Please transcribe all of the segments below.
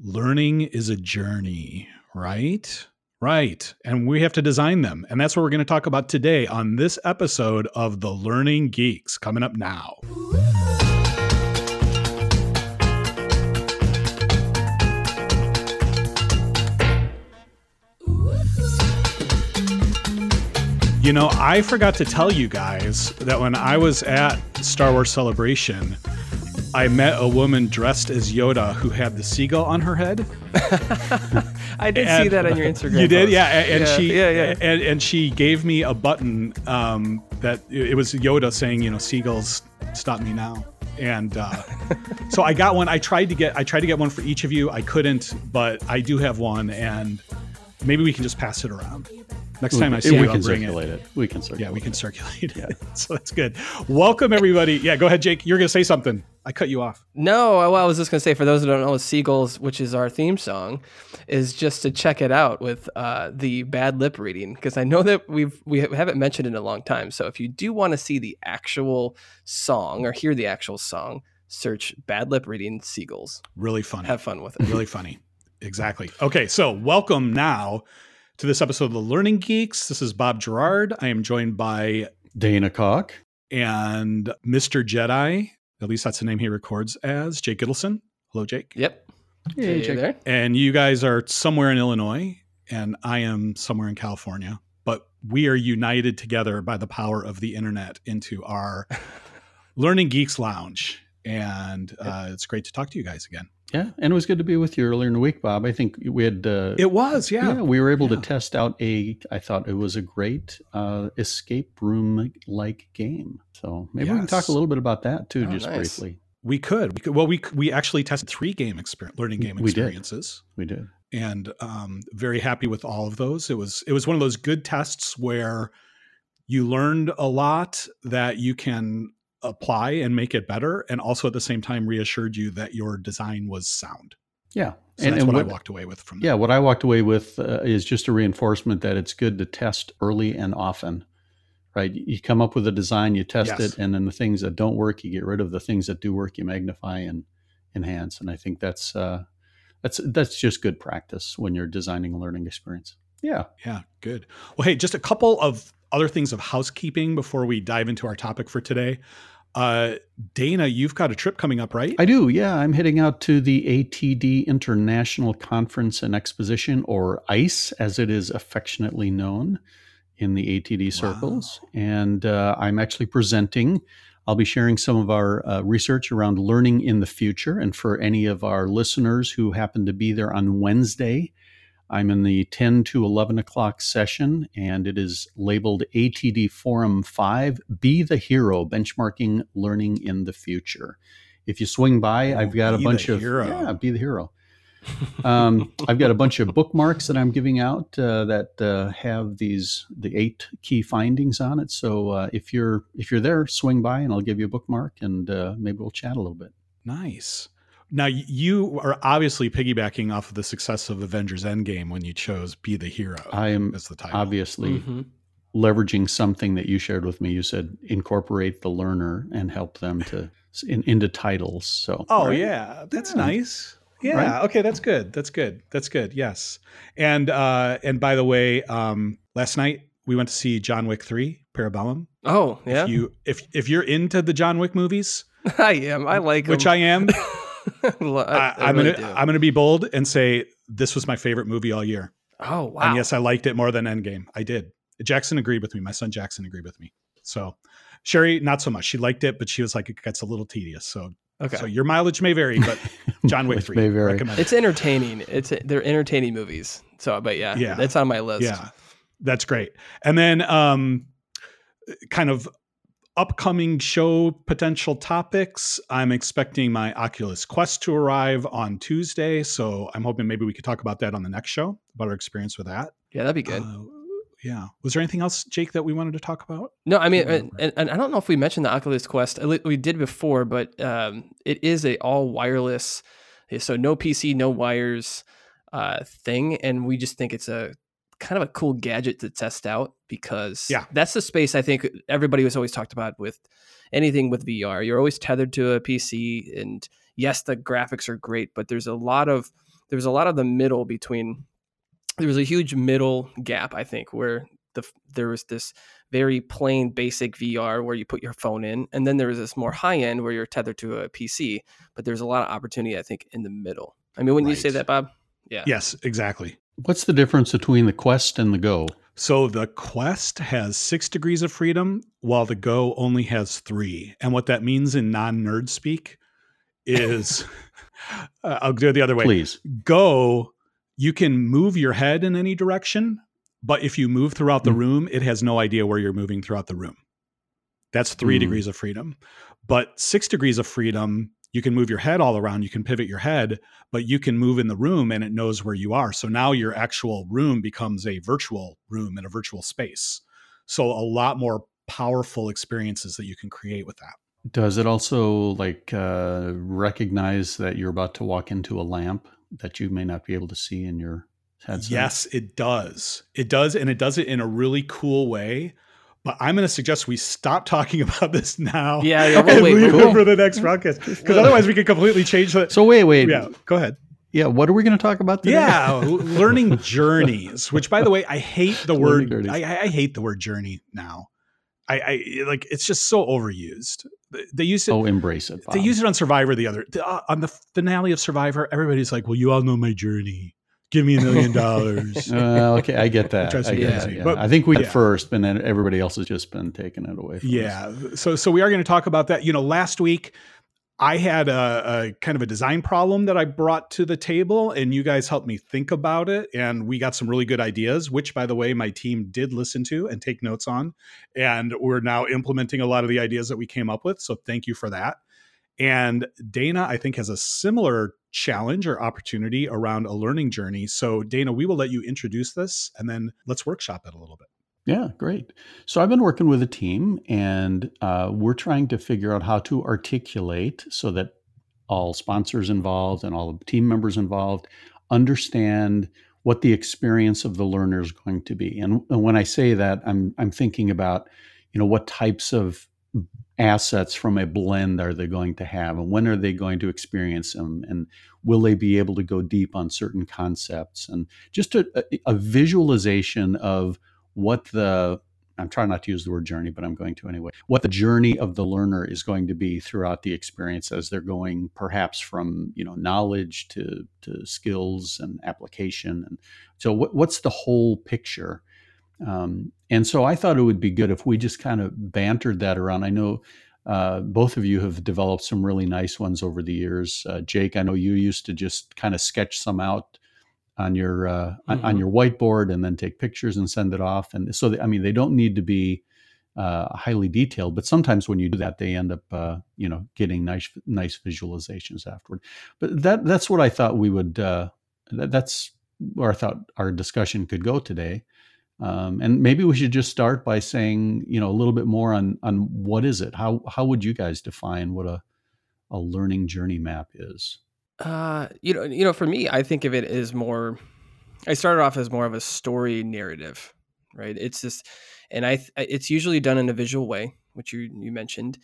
learning is a journey, right? Right. And we have to design them. And that's what we're going to talk about today on this episode of The Learning Geeks coming up now. You know, I forgot to tell you guys that when I was at Star Wars Celebration, I met a woman dressed as Yoda who had the seagull on her head. I did and see that on your Instagram. You did, post. yeah. And, yeah, she, yeah, yeah. And, and she gave me a button um, that it was Yoda saying, you know, seagulls stop me now. And uh, so I got one. I tried to get, I tried to get one for each of you. I couldn't, but I do have one, and maybe we can just pass it around. Next time I see we you, can I'll bring circulate it. it. We can circulate. It. Yeah, we can circulate it. so that's good. Welcome everybody. Yeah, go ahead, Jake. You're gonna say something. I cut you off. No, well, I was just gonna say for those who don't know, Seagulls, which is our theme song, is just to check it out with uh, the bad lip reading because I know that we've we haven't mentioned it in a long time. So if you do want to see the actual song or hear the actual song, search bad lip reading Seagulls. Really funny. Have fun with it. really funny. Exactly. Okay, so welcome now to this episode of the Learning Geeks. This is Bob Gerard. I am joined by Dana Cock and Mr. Jedi. At least that's the name he records as Jake Gittleson. Hello, Jake. Yep. Hey, Hey Jake. there. And you guys are somewhere in Illinois, and I am somewhere in California. But we are united together by the power of the internet into our Learning Geeks Lounge. And uh, it's great to talk to you guys again. Yeah, and it was good to be with you earlier in the week, Bob. I think we had. Uh, It was, yeah. yeah. we were able Yeah. to test out a. I thought it was a great uh, escape room like game. So maybe we can talk a little bit about that too, Oh, just nice. briefly. We could. We could. Well, we we actually tested three game experience, learning game experiences. We did. experiences, We did. and um, very happy with all of those. It was it was one of those good tests where you learned a lot that you can apply and make it better, and also at the same time reassured you that your design was sound. Yeah, So that's what, I walked away with from. Yeah, what I walked away with uh, is just a reinforcement that it's good to test early and often. Right, you come up with a design, you test Yes. it, and then the things that don't work, you get rid of. The things that do work, you magnify and enhance. And I think that's uh, that's that's just good practice when you're designing a learning experience. Yeah, Yeah, good. Well, hey, just a couple of other things of housekeeping before we dive into our topic for today. Uh, Dana, you've got a trip coming up, right? I do. Yeah, I'm heading out to the ATD International Conference and Exposition, or ICE, as it is affectionately known in the ATD circles. And uh, I'm actually presenting. I'll be sharing some of our uh, research around learning in the future. And for any of our listeners who happen to be there on Wednesday, I'm in the 10 to 11 o'clock session, and it is labeled ATD Forum 5 Be the Hero Benchmarking Learning in the Future. If you swing by, Oh, I've got a bunch of. hero. Yeah, be the hero. um, I've got a bunch of bookmarks that I'm giving out uh, that uh, have these the eight key findings on it. So uh, if you're if you're there, swing by and I'll give you a bookmark and uh, maybe we'll chat a little bit. Nice. Now you are obviously piggybacking off of the success of Avengers Endgame when you chose "Be the Hero" I am as the title. obviously Mhm. leveraging something that you shared with me. You said incorporate the learner and help them to in, into titles. So Oh right? yeah, that's Yeah. nice. Yeah. Right. Okay, that's good. That's good. That's good. Yes. And uh and by the way, um last night we went to see John Wick 3, Parabellum. Oh yeah, If you if if you're into the John Wick movies, I am. I like which them. I am, I, I, I I'm really gonna do. I'm gonna be bold and say this was my favorite movie all year. oh wow. And yes, I liked it more than Endgame. I did. Jackson agreed with me. My son Jackson agreed with me. So Sherry, not so much. She liked it, but she was like, it gets a little tedious. So, okay. so your mileage may vary, but John Wick three, may vary. recommend. It's entertaining. It's they're entertaining movies. So, but yeah, Yeah. it's on my list. Yeah, that's great. And then, um, kind of upcoming show potential topics. I'm expecting my Oculus Quest to arrive on Tuesday, so I'm hoping maybe we could talk about that on the next show about our experience with that. yeah, that'd be good. Uh, yeah. Was there anything else, Jake, that we wanted to talk about? no, I mean, and, and, and I don't know if we mentioned the Oculus Quest. We did before, but um, it is a all wireless, so no PC, no wires uh, thing, and we just think it's a kind of a cool gadget to test out because Yeah. that's the space I think everybody was always talked about with anything with VR. You're always tethered to a PC, and yes, the graphics are great, but there's a lot of there's a lot of the middle between there was a huge middle gap i think where the there was this very plain basic VR where you put your phone in, and then there was this more high end where you're tethered to a PC. But there's a lot of opportunity, I think, in the middle. I mean, when right. you say that, Bob, yeah, yes, exactly. What's the difference between the Quest and the Go? So the Quest has six degrees of freedom, while the Go only has three. And what that means in non nerd speak is, uh, I'll do it the other way. Please go. You can move your head in any direction, but if you move throughout the mm. room, it has no idea where you're moving throughout the room. That's three mm. degrees of freedom. But six degrees of freedom, you can move your head all around, you can pivot your head, but you can move in the room and it knows where you are. So now your actual room becomes a virtual room in a virtual space. So a lot more powerful experiences that you can create with that. Does it also like uh, recognize that you're about to walk into a lamp that you may not be able to see in your headset? Yes, it does. It does, and it does it in a really cool way. But I'm going to suggest we stop talking about this now. Yeah, yeah and wait, leave cool. it for the next broadcast because otherwise we could completely change the. So wait, wait. Yeah, go ahead. Yeah, what are we going to talk about today? Yeah, learning journeys. Which, by the way, I hate the word. I, I, hate the word journey now. I, I, like it's just so overused. They use it. Oh, embrace it. Bob. They use it on Survivor the other uh, on the finale of Survivor. Everybody's like, "Well, you all know my journey." Give me a million dollars. Okay, I get that. I, get yeah. But, I think we yeah. first, and then everybody else has just been taking it away. yeah. Us. So, so we are going to talk about that. You know, last week I had a, a, kind of a design problem that I brought to the table, and you guys helped me think about it, and we got some really good ideas. Which, by the way, my team did listen to and take notes on, and we're now implementing a lot of the ideas that we came up with. So, thank you for that. And Dana, I think, has a similar challenge or opportunity around a learning journey. So, Dana, we will let you introduce this and then let's workshop it a little bit. Yeah, great. So, I've been working with a team and uh, we're trying to figure out how to articulate so that all sponsors involved and all the team members involved understand what the experience of the learner is going to be. And, and when I say that, I'm, I'm thinking about, you know, what types of assets from a blend are they going to have and when are they going to experience them and will they be able to go deep on certain concepts? And just a, a visualization of what the i'm trying not to use the word journey but i'm going to anyway what the journey of the learner is going to be throughout the experience as they're going perhaps from you know knowledge to to skills and application. And so what, what's the whole picture um, and so I thought it would be good if we just kind of bantered that around. I know uh, both of you have developed some really nice ones over the years. Uh, Jake, I know you used to just kind of sketch some out on your uh, mm-hmm. on your whiteboard and then take pictures and send it off. And so, they, I mean, they don't need to be uh, highly detailed, but sometimes when you do that, they end up, uh, you know, getting nice nice visualizations afterward. But that that's what I thought we would. Uh, that, that's where I thought our discussion could go today. Um, and maybe we should just start by saying, you know, a little bit more on on what is it? How how would you guys define what a a learning journey map is? Uh, you know, you know, for me, I think of it as more. I started off as more of a story narrative, right? It's just, and I, it's usually done in a visual way, which you you mentioned,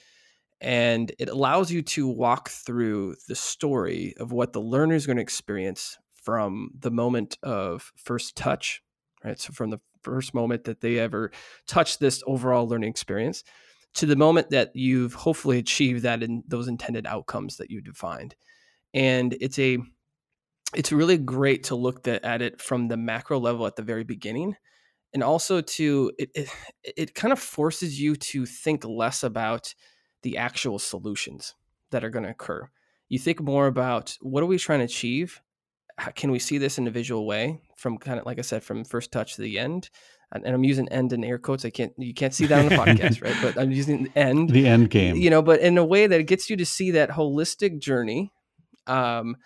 and it allows you to walk through the story of what the learner is going to experience from the moment of first touch, right? So from the first moment that they ever touch this overall learning experience to the moment that you've hopefully achieved that in those intended outcomes that you defined. And it's a it's really great to look at it from the macro level at the very beginning and also to it, it, it kind of forces you to think less about the actual solutions that are going to occur you think more about what are we trying to achieve can we see this in a visual way from kind of like I said from first touch to the end? And, and I'm using end in air quotes. I can't you can't see that on the podcast, right? But I'm using the end, the end game. You know, but in a way that it gets you to see that holistic journey um,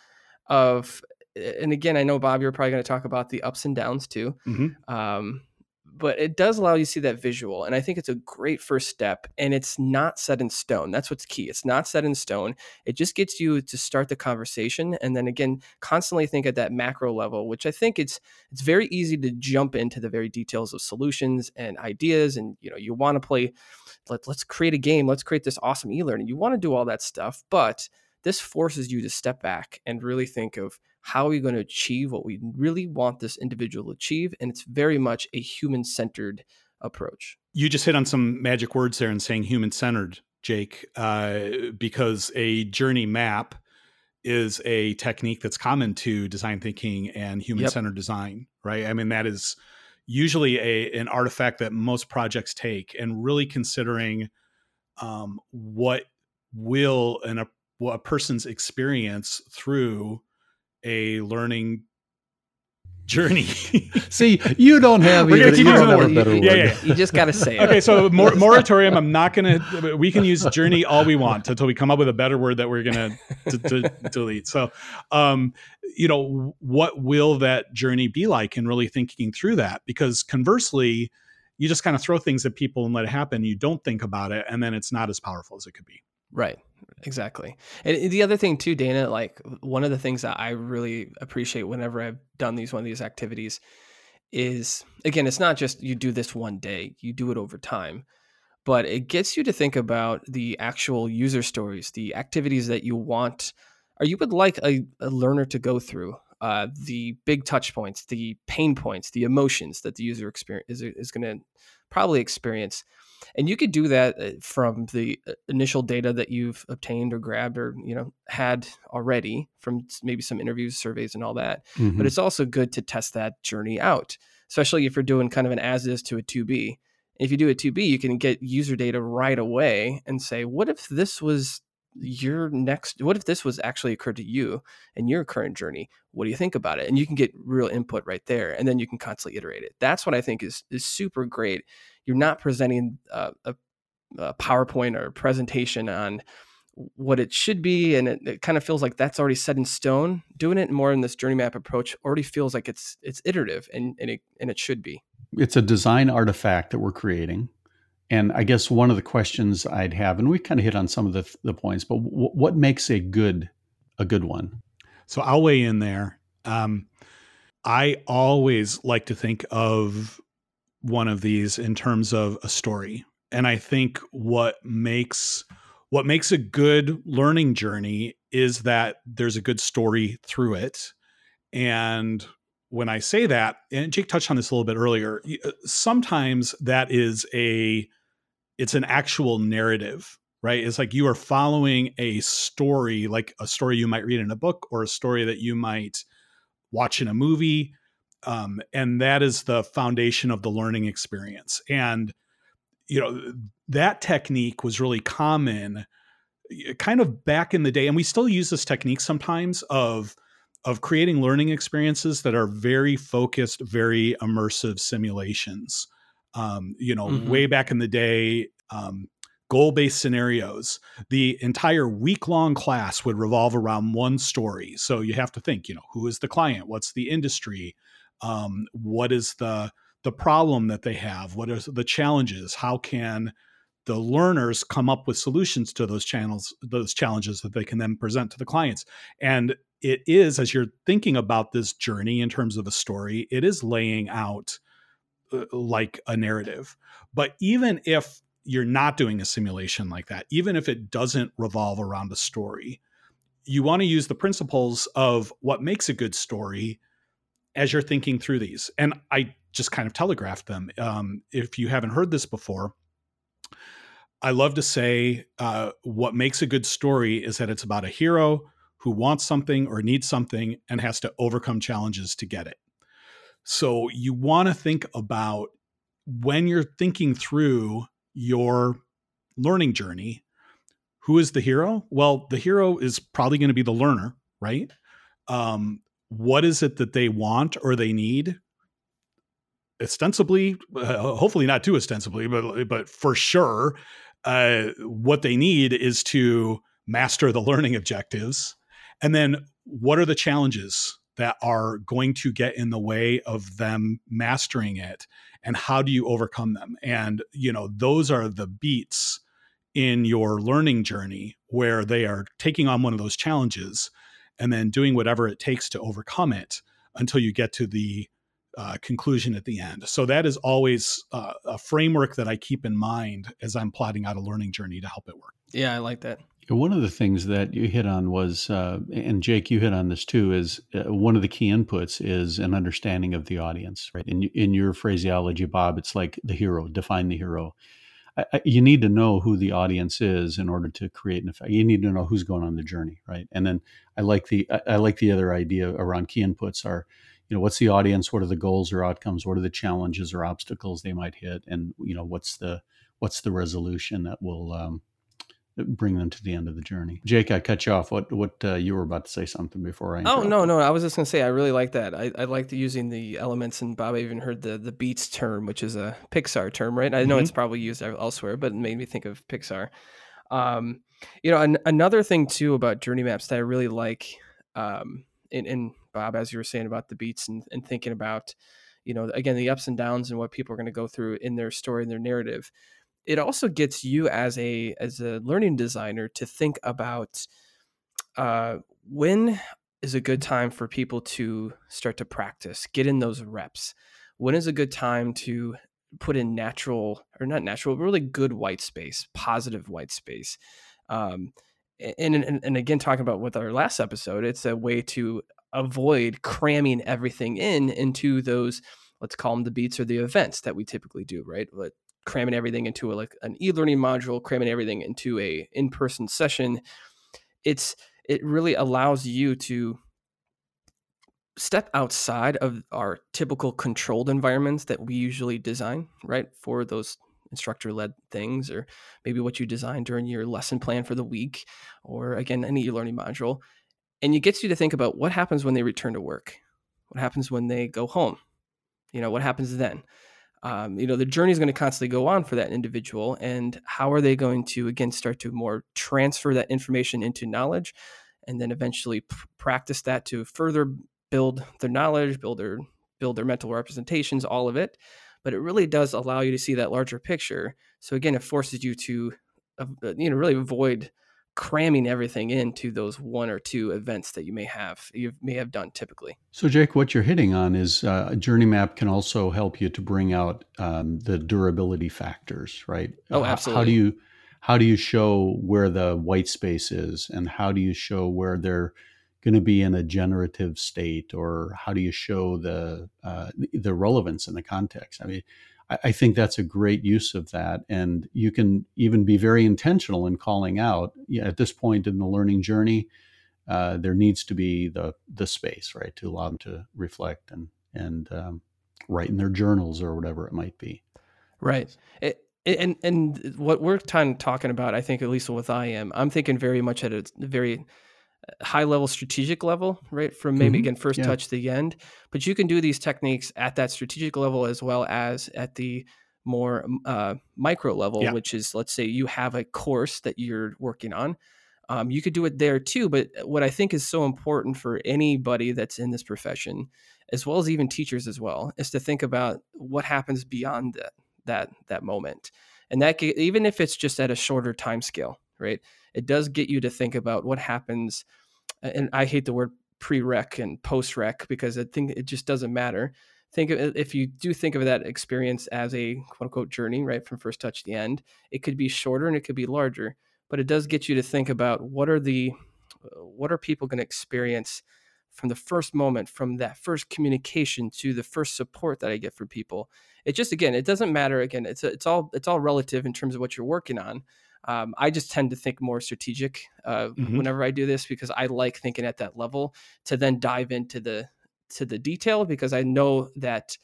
of and again, I know Bob, you're probably going to talk about the ups and downs too. Mm-hmm. Um, but it does allow you to see that visual and i think it's a great first step and it's not set in stone that's what's key it's not set in stone it just gets you to start the conversation and then again constantly think at that macro level which i think it's it's very easy to jump into the very details of solutions and ideas and you know you want to play let, let's create a game let's create this awesome e-learning you want to do all that stuff but this forces you to step back and really think of how are we going to achieve what we really want this individual to achieve and it's very much a human centered approach you just hit on some magic words there in saying human centered jake uh, because a journey map is a technique that's common to design thinking and human centered yep. design right i mean that is usually a an artifact that most projects take and really considering um, what will an, a, a person's experience through a learning journey. See, you don't have We're even, you don't have a better word. Yeah, yeah. You just got to say it. Okay, so mor- moratorium. I'm not gonna. We can use journey all we want until we come up with a better word that we're gonna d- d- delete. So, um, you know, what will that journey be like? And really thinking through that, because conversely, you just kind of throw things at people and let it happen. You don't think about it, and then it's not as powerful as it could be. Right. Exactly. And the other thing too, Dana, like one of the things that I really appreciate whenever I've done these one of these activities is again, it's not just you do this one day, you do it over time. But it gets you to think about the actual user stories, the activities that you want or you would like a, a learner to go through. Uh, the big touch points, the pain points, the emotions that the user experience is, is going to probably experience and you could do that uh, from the uh, initial data that you've obtained or grabbed or you know had already from maybe some interviews surveys and all that. Mm-hmm. but it's also good to test that journey out especially if you're doing kind of an as is to a to-be if you do a to-be you can get user data right away and say what if this was your next what if this was actually occurred to you in your current journey? What do you think about it? And you can get real input right there and then you can constantly iterate it. That's what i think is is super great you're not presenting a, a, a PowerPoint or a presentation on what it should be and it, it, kind of feels like that's already set in stone doing it more in this journey map approach already feels like it's it's iterative and and it, and it should be. It's a design artifact that we're creating and i guess one of the questions i'd have and we kind of hit on some of the, the points but w- what makes a good a good one? So i'll weigh in there. Um, i always like to think of one of these in terms of a story. And I think what makes what makes a good learning journey is that there's a good story through it. And when I say that, and Jake touched on this a little bit earlier, uh, sometimes that is a it's an actual narrative, right? It's like you are following a story, like a story you might read in a book or a story that you might watch in a movie um, and that is the foundation of the learning experience. And you know that technique was really common kind of back in the day and we still use this technique sometimes of of creating learning experiences that are very focused very immersive simulations. Um, you know mm-hmm. way back in the day um, goal based scenarios the entire week long class would revolve around one story. So you have to think you know who is the client? What's the industry um, what is the the problem that they have? What are the challenges? How can the learners come up with solutions to those channels those challenges that they can then present to the clients? And it is as you're thinking about this journey in terms of a story it is laying out uh, like a narrative. But even if you're not doing a simulation like that even if it doesn't revolve around a story you want to use the principles of what makes a good story as you're thinking through these. And I just kind of telegraphed them. Um, if you haven't heard this before, I love to say uh, what makes a good story is that it's about a hero who wants something or needs something and has to overcome challenges to get it. So you want to think about when you're thinking through your learning journey, who is the hero? Well, the hero is probably going to be the learner, right? Um, what is it that they want or they need? Ostensibly uh, hopefully not too ostensibly but but for sure uh, what they need is to master the learning objectives. And then what are the challenges that are going to get in the way of them mastering it? And how do you overcome them? And you know those are the beats in your learning journey where they are taking on one of those challenges and then doing whatever it takes to overcome it until you get to the uh, conclusion at the end. So that is always uh, a framework that I keep in mind as I'm plotting out a learning journey to help it work. Yeah, I like that. One of the things that you hit on was, uh, and Jake, you hit on this too, is uh, one of the key inputs is an understanding of the audience, right? In, in your phraseology, Bob, it's like the hero, define the hero. I, you need to know who the audience is in order to create an effect. You need to know who's going on the journey, right? And then I like the I, I like the other idea around key inputs are, you know, what's the audience? What are the goals or outcomes? What are the challenges or obstacles they might hit? And you know, what's the what's the resolution that will um, bring them to the end of the journey. Jake, I cut you off. What what uh, you were about to say something before I? Oh no no, I was just gonna say I really like that. I, I liked using the elements, and Bob I even heard the the beats term, which is a Pixar term, right? I know mm-hmm. it's probably used elsewhere, but it made me think of Pixar. Um, you know, an, another thing too about journey maps that I really like, um, in, in Bob, as you were saying about the beats and, and thinking about, you know, again the ups and downs and what people are going to go through in their story and their narrative it also gets you as a as a learning designer to think about uh, when is a good time for people to start to practice, get in those reps. When is a good time to put in natural or not natural, really good white space, positive white space. Um, and, and and again, talking about with our last episode, it's a way to avoid cramming everything in into those let's call them the beats or the events that we typically do, right? Cramming everything into a, like an e-learning module, cramming everything into a in-person session. It's it really allows you to step outside of our typical controlled environments that we usually design, right? For those instructor led things, or maybe what you design during your lesson plan for the week, or again, any e learning module. And it gets you to think about what happens when they return to work, what happens when they go home, you know, what happens then um, you know the journey is going to constantly go on for that individual and how are they going to again start to more transfer that information into knowledge and then eventually practice that to further build their knowledge build their build their mental representations all of it? But it really does allow you to see that larger picture. So again it forces you to uh, you know really avoid cramming everything into those one or two events that you may have you may have done typically. So jake what you're hitting on is uh, a journey map can also help you to bring out um, the durability factors right? Oh absolutely how, how do you how do you show where the white space is and how do you show where they're going to be in a generative state or how do you show the uh, the relevance in the context? I mean I, think that's a great use of that. And you can even be very intentional in calling out yeah, at this point in the learning journey, uh, there needs to be the the space, right, to allow them to reflect and and um, write in their journals or whatever it might be. Right. It, and and what we're of talking about, I think, at least with I am, I'm thinking very much at a very high level strategic level, right? From maybe mm-hmm. again first yeah. touch to the end. But you can do these techniques at that strategic level as well as at the more uh, micro level, yeah. which is let's say you have a course that you're working on. Um, you could do it there too. But what I think is so important for anybody that's in this profession, as well as even teachers as well, is to think about what happens beyond that that that moment, and that even if it's just at a shorter time scale, right? it does get you to think about what happens. And I hate the word pre-rec and post-rec because I think it just doesn't matter. Think of if you do think of that experience as a quote unquote journey, right, from first touch to the end. It could be shorter and it could be larger, but it does get you to think about what are the uh, what are people going to experience from the first moment, from that first communication to the first support that I get from people. It just again, it doesn't matter. Again, it's it's all it's all relative in terms of what you're working on. Um, I just tend to think more strategic uh, mm-hmm. whenever I do this because I like thinking at that level to then dive into the to the detail because I know that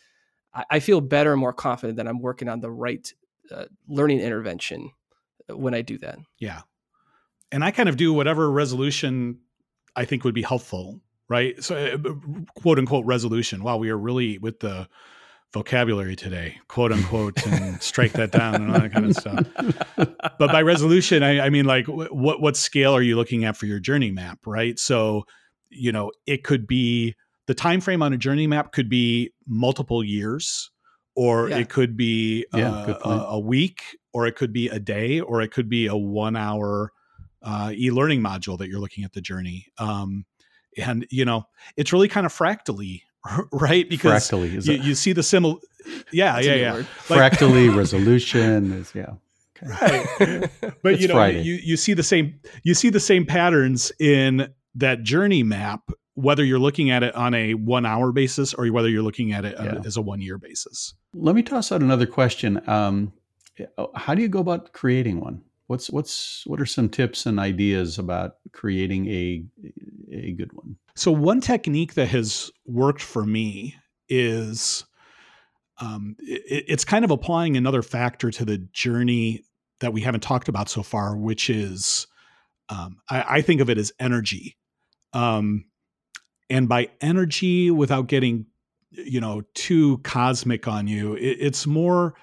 I, I feel better and more confident that I'm working on the right uh, learning intervention uh, when I do that. Yeah, and I kind of do whatever resolution I think would be helpful, right? So, uh, quote unquote resolution. Wow, we are really with the vocabulary today, quote unquote, and strike that down and all that kind of stuff. But by resolution, I, I mean like what what scale are you looking at for your journey map, right? So, you know, it could be the time frame on a journey map could be multiple years, or yeah. it could be yeah, uh, a, a, week, or it could be a day, or it could be a one hour uh, e-learning module that you're looking at the journey. Um, and you know, it's really kind of fractally right? Because fractally, you, you, see the similar. Yeah, yeah, yeah. Like, fractally resolution is yeah. right. But It's you know, Friday. you you see the same you see the same patterns in that journey map, whether you're looking at it on a one hour basis or whether you're looking at it Yeah. as a one year basis. Let me toss out another question. Um, how do you go about creating one? What's what's what are some tips and ideas about creating a a good one? So one technique that has worked for me is um, it, it's kind of applying another factor to the journey that we haven't talked about so far, which is um, I, I think of it as energy. Um, and by energy, without getting you know too cosmic on you, it, it's more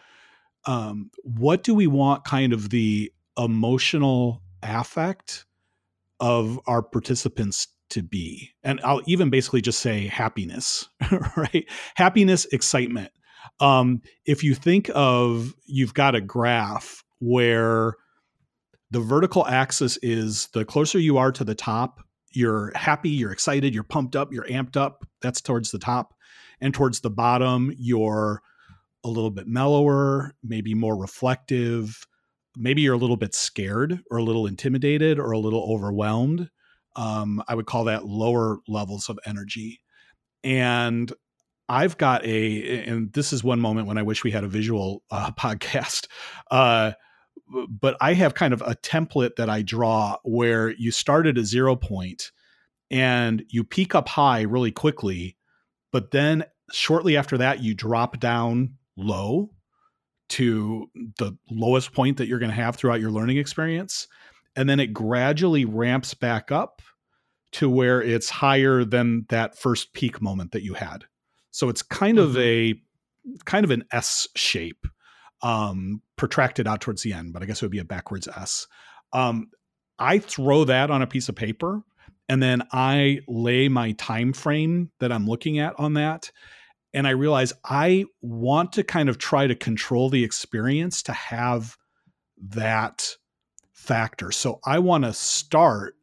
um, what do we want kind of the emotional affect of our participants to be. And i'll even basically just say happiness right? Happiness excitement. Um if you think of you've got a graph where the vertical axis is the closer you are to the top you're happy you're excited you're pumped up you're amped up that's towards the top. And towards the bottom you're a little bit mellower maybe more reflective. Maybe you're a little bit scared or a little intimidated or a little overwhelmed um, I would call that lower levels of energy. And I've got a, and this is one moment when I wish we had a visual uh, podcast. Uh, but I have kind of a template that I draw where you start at a zero point and you peak up high really quickly, but then shortly after that, you drop down low to the lowest point that you're going to have throughout your learning experience and then it gradually ramps back up to where it's higher than that first peak moment that you had. So it's kind of a kind of an S shape, um, protracted out towards the end, but I guess it would be a backwards S. Um, I throw that on a piece of paper and then I lay my time frame that I'm looking at on that. And I realize I want to kind of try to control the experience to have that factor. So I want to start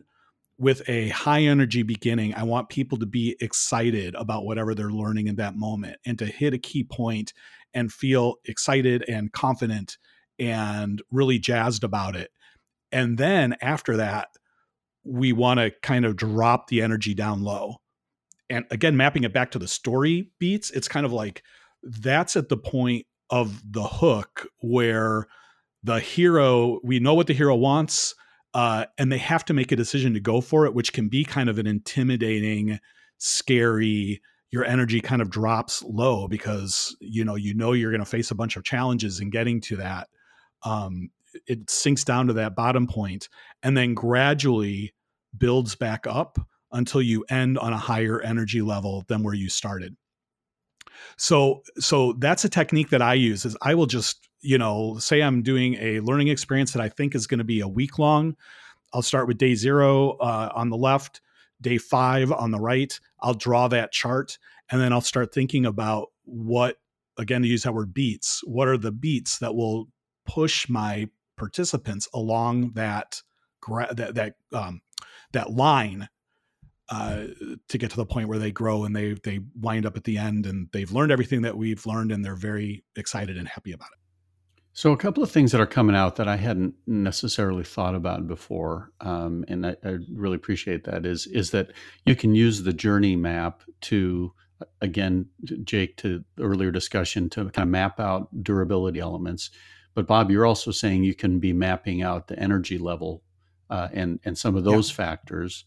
with a high energy beginning. I want people to be excited about whatever they're learning in that moment and to hit a key point and feel excited and confident and really jazzed about it. And then after that, we want to kind of drop the energy down low. And again, mapping it back to the story beats, it's kind of like that's at the point of the hook where the hero we know what the hero wants uh, and they have to make a decision to go for it which can be kind of an intimidating scary your energy kind of drops low because you know you know you're going to face a bunch of challenges in getting to that. Um, it sinks down to that bottom point and then gradually builds back up until you end on a higher energy level than where you started. So so that's a technique that i use is i will just you know say i'm doing a learning experience that i think is going to be a week long i'll start with day zero uh, on the left day five on the right i'll draw that chart and then i'll start thinking about what again to use that word beats what are the beats that will push my participants along that gra- that that um, that line uh, to get to the point where they grow and they they wind up at the end and they've learned everything that we've learned and they're very excited and happy about it. So, a couple of things that are coming out that I hadn't necessarily thought about before, um, and I, I really appreciate that is is that you can use the journey map to, again, Jake, to earlier discussion to kind of map out durability elements. But Bob, you're also saying you can be mapping out the energy level uh, and and some of those factors.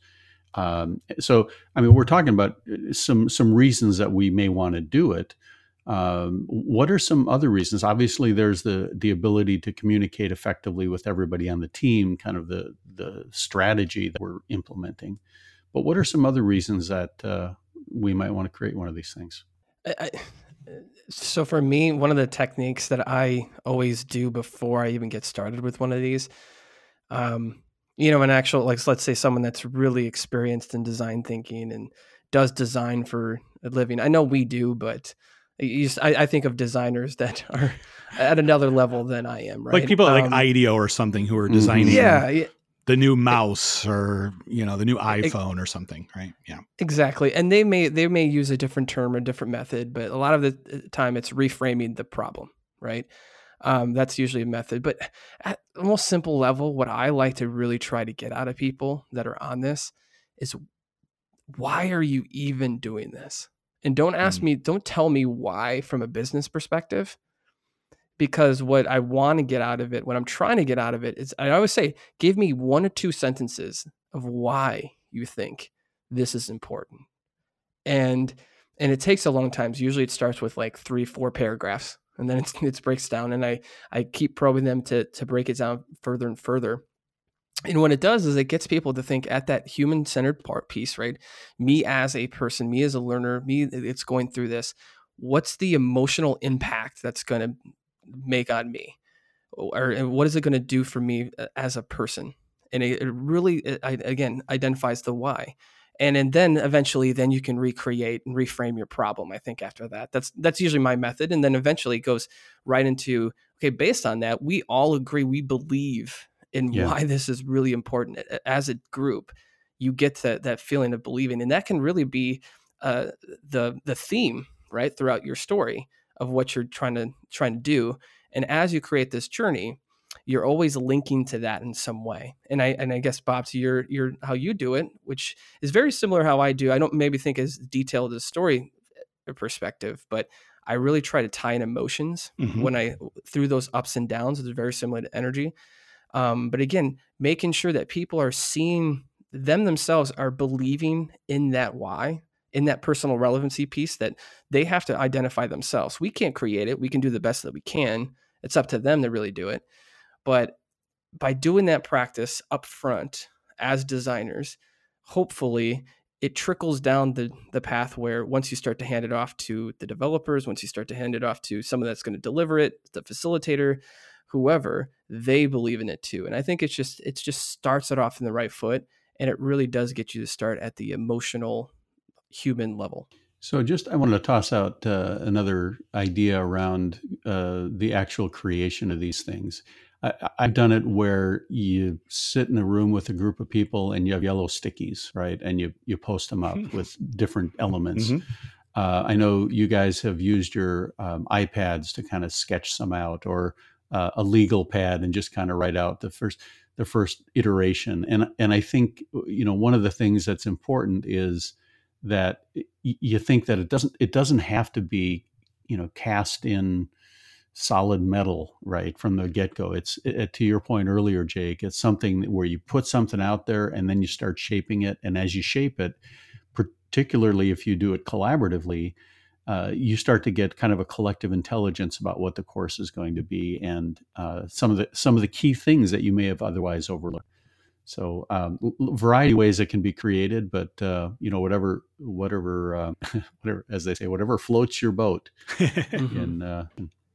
Um, so, I mean, we're talking about some some reasons that we may want to do it. Um, what are some other reasons? Obviously, there's the the ability to communicate effectively with everybody on the team, kind of the the strategy that we're implementing. But what are some other reasons that uh, we might want to create one of these things? I, so for me, one of the techniques that I always do before I even get started with one of these, um, you know, an actual like let's say someone that's really experienced in design thinking and does design for a living. I know we do, but just, I, I think of designers that are at another level than I am. Right, Like people Um, like IDEO or something who are Mhm. designing yeah, yeah, the new mouse or you know the new iPhone or something, right? Yeah. Exactly. And they may they may use a different term or different method, but a lot of the uh, time it's reframing the problem, right? Um, that's usually a method. But at the most simple level, what I like to really try to get out of people that are on this is why are you even doing this? And don't ask mm. me, don't tell me why from a business perspective. Because what I want to get out of it, what I'm trying to get out of it is I always say, give me one or two sentences of why you think this is important. And and it takes a long time. So Usually it starts with like three, four paragraphs and then it's, it breaks down and I, I keep probing them to, to break it down further and further. And what it does is it gets people to think at that human centered part piece, right? Me as a person, me as a learner, me it's going through this. What's the emotional impact that's going to make on me? Or what is it going to do for me uh, as a person? And it, it really, it, again, identifies the why and, and then eventually then you can recreate and reframe your problem i think after that that's that's usually my method and then eventually it goes right into okay based on that we all agree we believe in yeah. why this is really important as a group you get that that feeling of believing and that can really be uh, the the theme right throughout your story of what you're trying to trying to do and as you create this journey you're always linking to that in some way. And I and I guess Bob, to your your how you do it, which is very similar how I do. I don't maybe think as detailed as a story uh, perspective, but I really try to tie in emotions mm-hmm. when I through those ups and downs. It's very similar to energy. Um, but again, making sure that people are seeing them themselves are believing in that why, in that personal relevancy piece that they have to identify themselves. We can't create it. We can do the best that we can. It's up to them to really do it. But by doing that practice up front as designers, hopefully it trickles down the the path where once you start to hand it off to the developers, once you start to hand it off to someone that's going to deliver it, the facilitator, whoever, they believe in it too. And I think it's just it just starts it off in the right foot and it really does get you to start at the emotional human level. So, just I wanted to toss out uh, another idea around uh, the actual creation of these things. I, have done it where you sit in a room with a group of people and you have yellow stickies, right? And you you post them up with different elements. Mm-hmm. Uh, I know you guys have used your um, iPads to kind of sketch some out, or uh, a legal pad, and just kind of write out the first the first iteration. And and I think you know one of the things that's important is that you think that it doesn't it doesn't have to be you know cast in solid metal right from the get-go it's it, to your point earlier jake it's something where you put something out there and then you start shaping it and as you shape it particularly if you do it collaboratively uh, you start to get kind of a collective intelligence about what the course is going to be and uh, some of the some of the key things that you may have otherwise overlooked so um, variety of ways it can be created but uh, you know whatever whatever uh, whatever as they say whatever floats your boat mm-hmm. and, uh,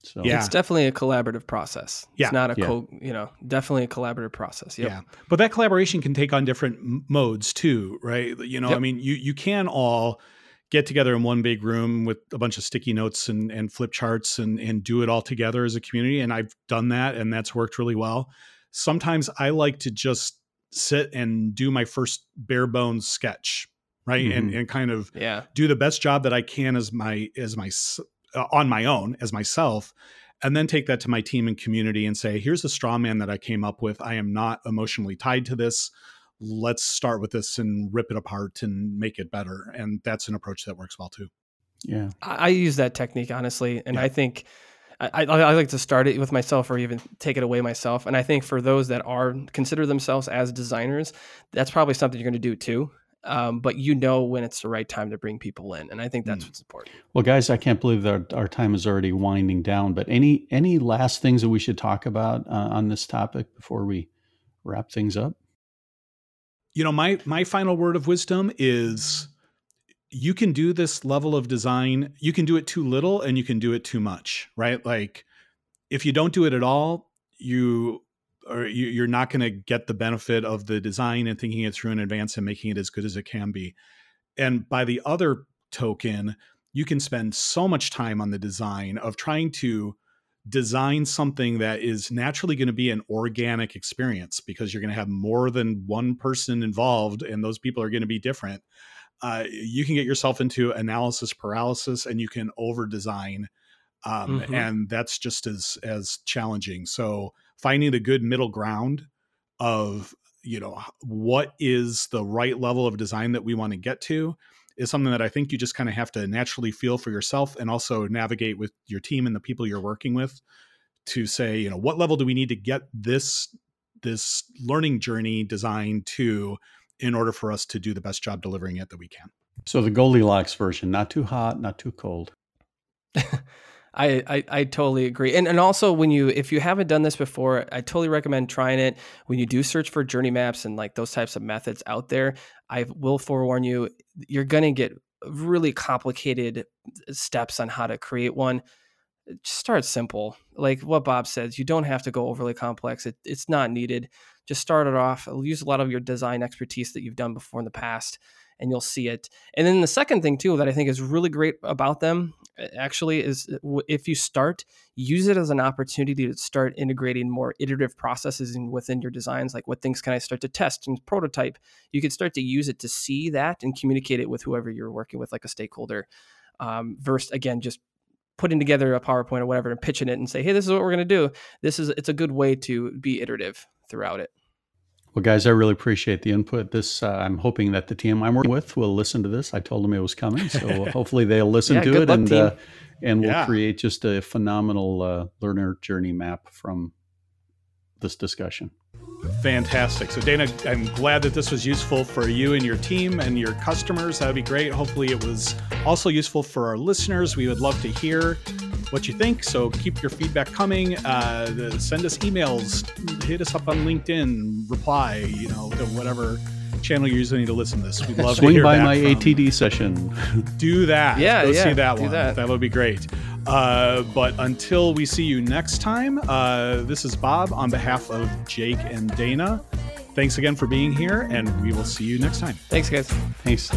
so yeah. it's definitely a collaborative process. Yeah. It's not a yeah. co, you know, definitely a collaborative process. Yep. Yeah. But that collaboration can take on different m- modes too, right? You know, yep. I mean, you you can all get together in one big room with a bunch of sticky notes and, and flip charts and, and do it all together as a community. And I've done that and that's worked really well. Sometimes I like to just sit and do my first bare bones sketch right mm-hmm. and and kind of yeah. do the best job that I can as my as my uh, on my own as myself and then take that to my team and community and say here's the straw man that i came up with i am not emotionally tied to this let's start with this and rip it apart and make it better and that's an approach that works well too yeah i, use that technique honestly and yeah. i think I, I, like to start it with myself or even take it away myself. And I think for those that are consider themselves as designers, that's probably something you're going to do too um, but you know when it's the right time to bring people in, and I think that's mm. what's important. Well, guys, I can't believe that our, time is already winding down. But any any last things that we should talk about uh, on this topic before we wrap things up? You know, my my final word of wisdom is you can do this level of design. You can do it too little, and you can do it too much. Right? Like if you don't do it at all, you or you, are not going to get the benefit of the design and thinking it through in advance and making it as good as it can be. And by the other token, you can spend so much time on the design of trying to design something that is naturally going to be an organic experience because you're going to have more than one person involved and those people are going to be different. Uh, you can get yourself into analysis paralysis and you can over design um, mm-hmm. and that's just as as challenging. So finding the good middle ground of you know what is the right level of design that we want to get to is something that I think you just kind of have to naturally feel for yourself and also navigate with your team and the people you're working with to say, you know, what level do we need to get this this learning journey designed to in order for us to do the best job delivering it that we can. So the Goldilocks version, not too hot, not too cold. I, I, I totally agree. And and also when you if you haven't done this before, I totally recommend trying it. When you do search for journey maps and like those types of methods out there, I will forewarn you, you're gonna get really complicated steps on how to create one. Just start simple. Like what Bob says, you don't have to go overly complex. It, it's not needed. Just start it off. Use a lot of your design expertise that you've done before in the past and you'll see it. And then the second thing too that I think is really great about them actually is uh, if you start use it as an opportunity to start integrating more iterative processes in, within your designs like what things can i start to test and prototype you can start to use it to see that and communicate it with whoever you're working with like a stakeholder um, versus again just putting together a powerpoint or whatever and pitching it and say hey this is what we're going to do. This is it's a good way to be iterative throughout it well, guys, I really appreciate the input. This, uh, I'm hoping that the team I'm working with will listen to this. I told them it was coming, so hopefully they'll listen yeah, to it and uh, and we'll yeah. create just a phenomenal uh, learner journey map from this discussion. Fantastic. So, Dana, I'm glad that this was useful for you and your team and your customers. That would be great. Hopefully, it was also useful for our listeners. We would love to hear what you think. So keep your feedback coming. Uh, send us emails, hit us up on LinkedIn, reply, you know, whatever channel you're using to listen to this. We'd love Swing to by my from. ATD session. Do that. Yeah, Go yeah, see that one. That. that. would be great. Uh, but until we see you next time, uh, this is Bob on behalf of Jake and Dana. Thanks again for being here, and we will see you next time. Thanks, guys. Thanks.